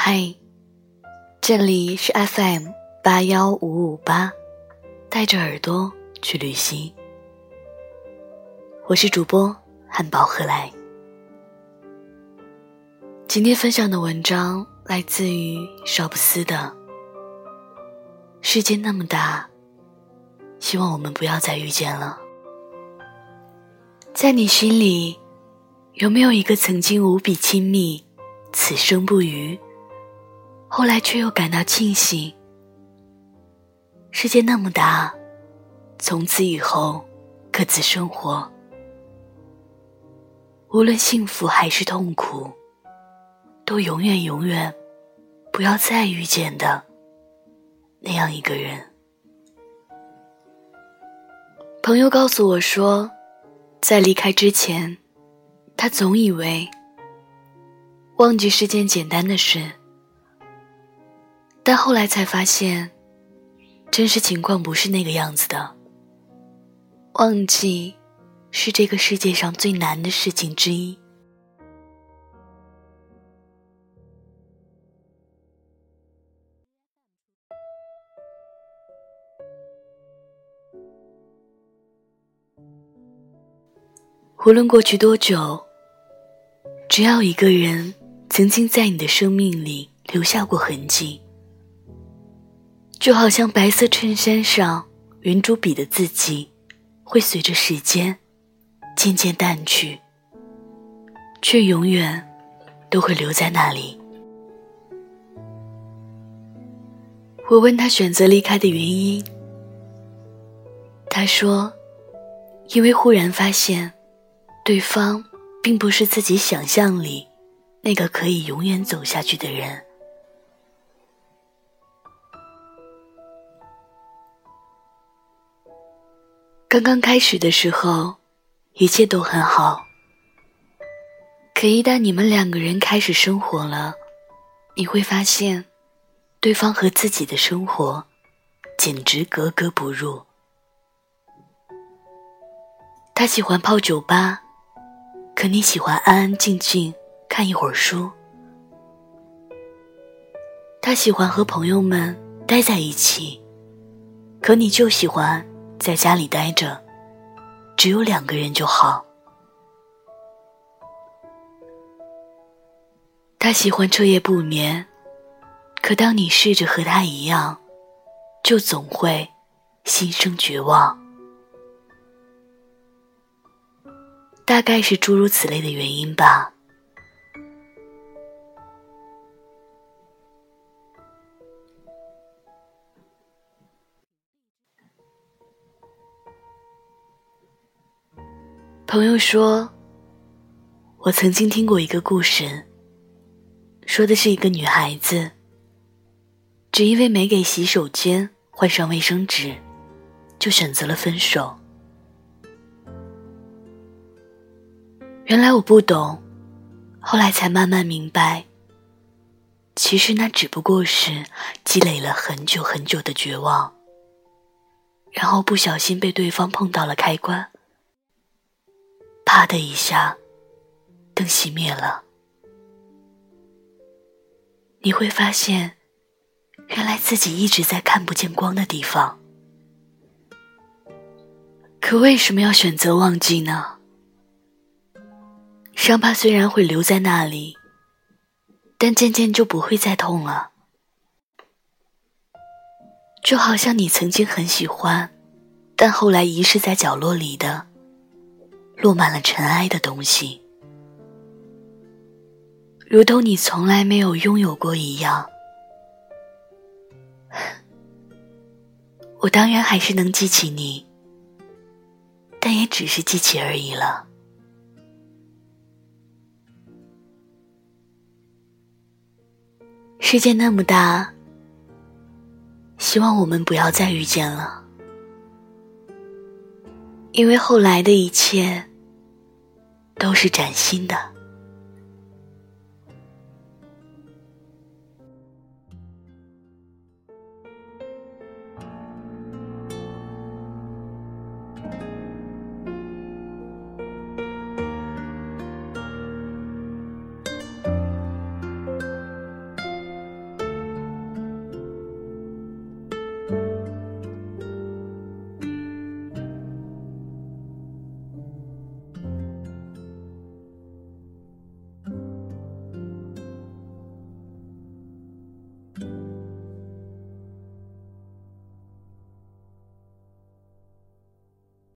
嗨，这里是 FM 八幺五五八，带着耳朵去旅行。我是主播汉堡何来。今天分享的文章来自于少不思的《世界那么大，希望我们不要再遇见了》。在你心里，有没有一个曾经无比亲密、此生不渝？后来却又感到庆幸。世界那么大，从此以后各自生活，无论幸福还是痛苦，都永远永远不要再遇见的那样一个人。朋友告诉我说，在离开之前，他总以为忘记是件简单的事。但后来才发现，真实情况不是那个样子的。忘记，是这个世界上最难的事情之一。无论过去多久，只要一个人曾经在你的生命里留下过痕迹。就好像白色衬衫上圆珠笔的字迹，会随着时间渐渐淡去，却永远都会留在那里。我问他选择离开的原因，他说：“因为忽然发现，对方并不是自己想象里那个可以永远走下去的人。”刚刚开始的时候，一切都很好。可一旦你们两个人开始生活了，你会发现，对方和自己的生活简直格格不入。他喜欢泡酒吧，可你喜欢安安静静看一会儿书。他喜欢和朋友们待在一起，可你就喜欢。在家里待着，只有两个人就好。他喜欢彻夜不眠，可当你试着和他一样，就总会心生绝望。大概是诸如此类的原因吧。朋友说：“我曾经听过一个故事，说的是一个女孩子，只因为没给洗手间换上卫生纸，就选择了分手。原来我不懂，后来才慢慢明白，其实那只不过是积累了很久很久的绝望，然后不小心被对方碰到了开关。”啪的一下，灯熄灭了。你会发现，原来自己一直在看不见光的地方。可为什么要选择忘记呢？伤疤虽然会留在那里，但渐渐就不会再痛了。就好像你曾经很喜欢，但后来遗失在角落里的。落满了尘埃的东西，如同你从来没有拥有过一样。我当然还是能记起你，但也只是记起而已了。世界那么大，希望我们不要再遇见了。因为后来的一切都是崭新的。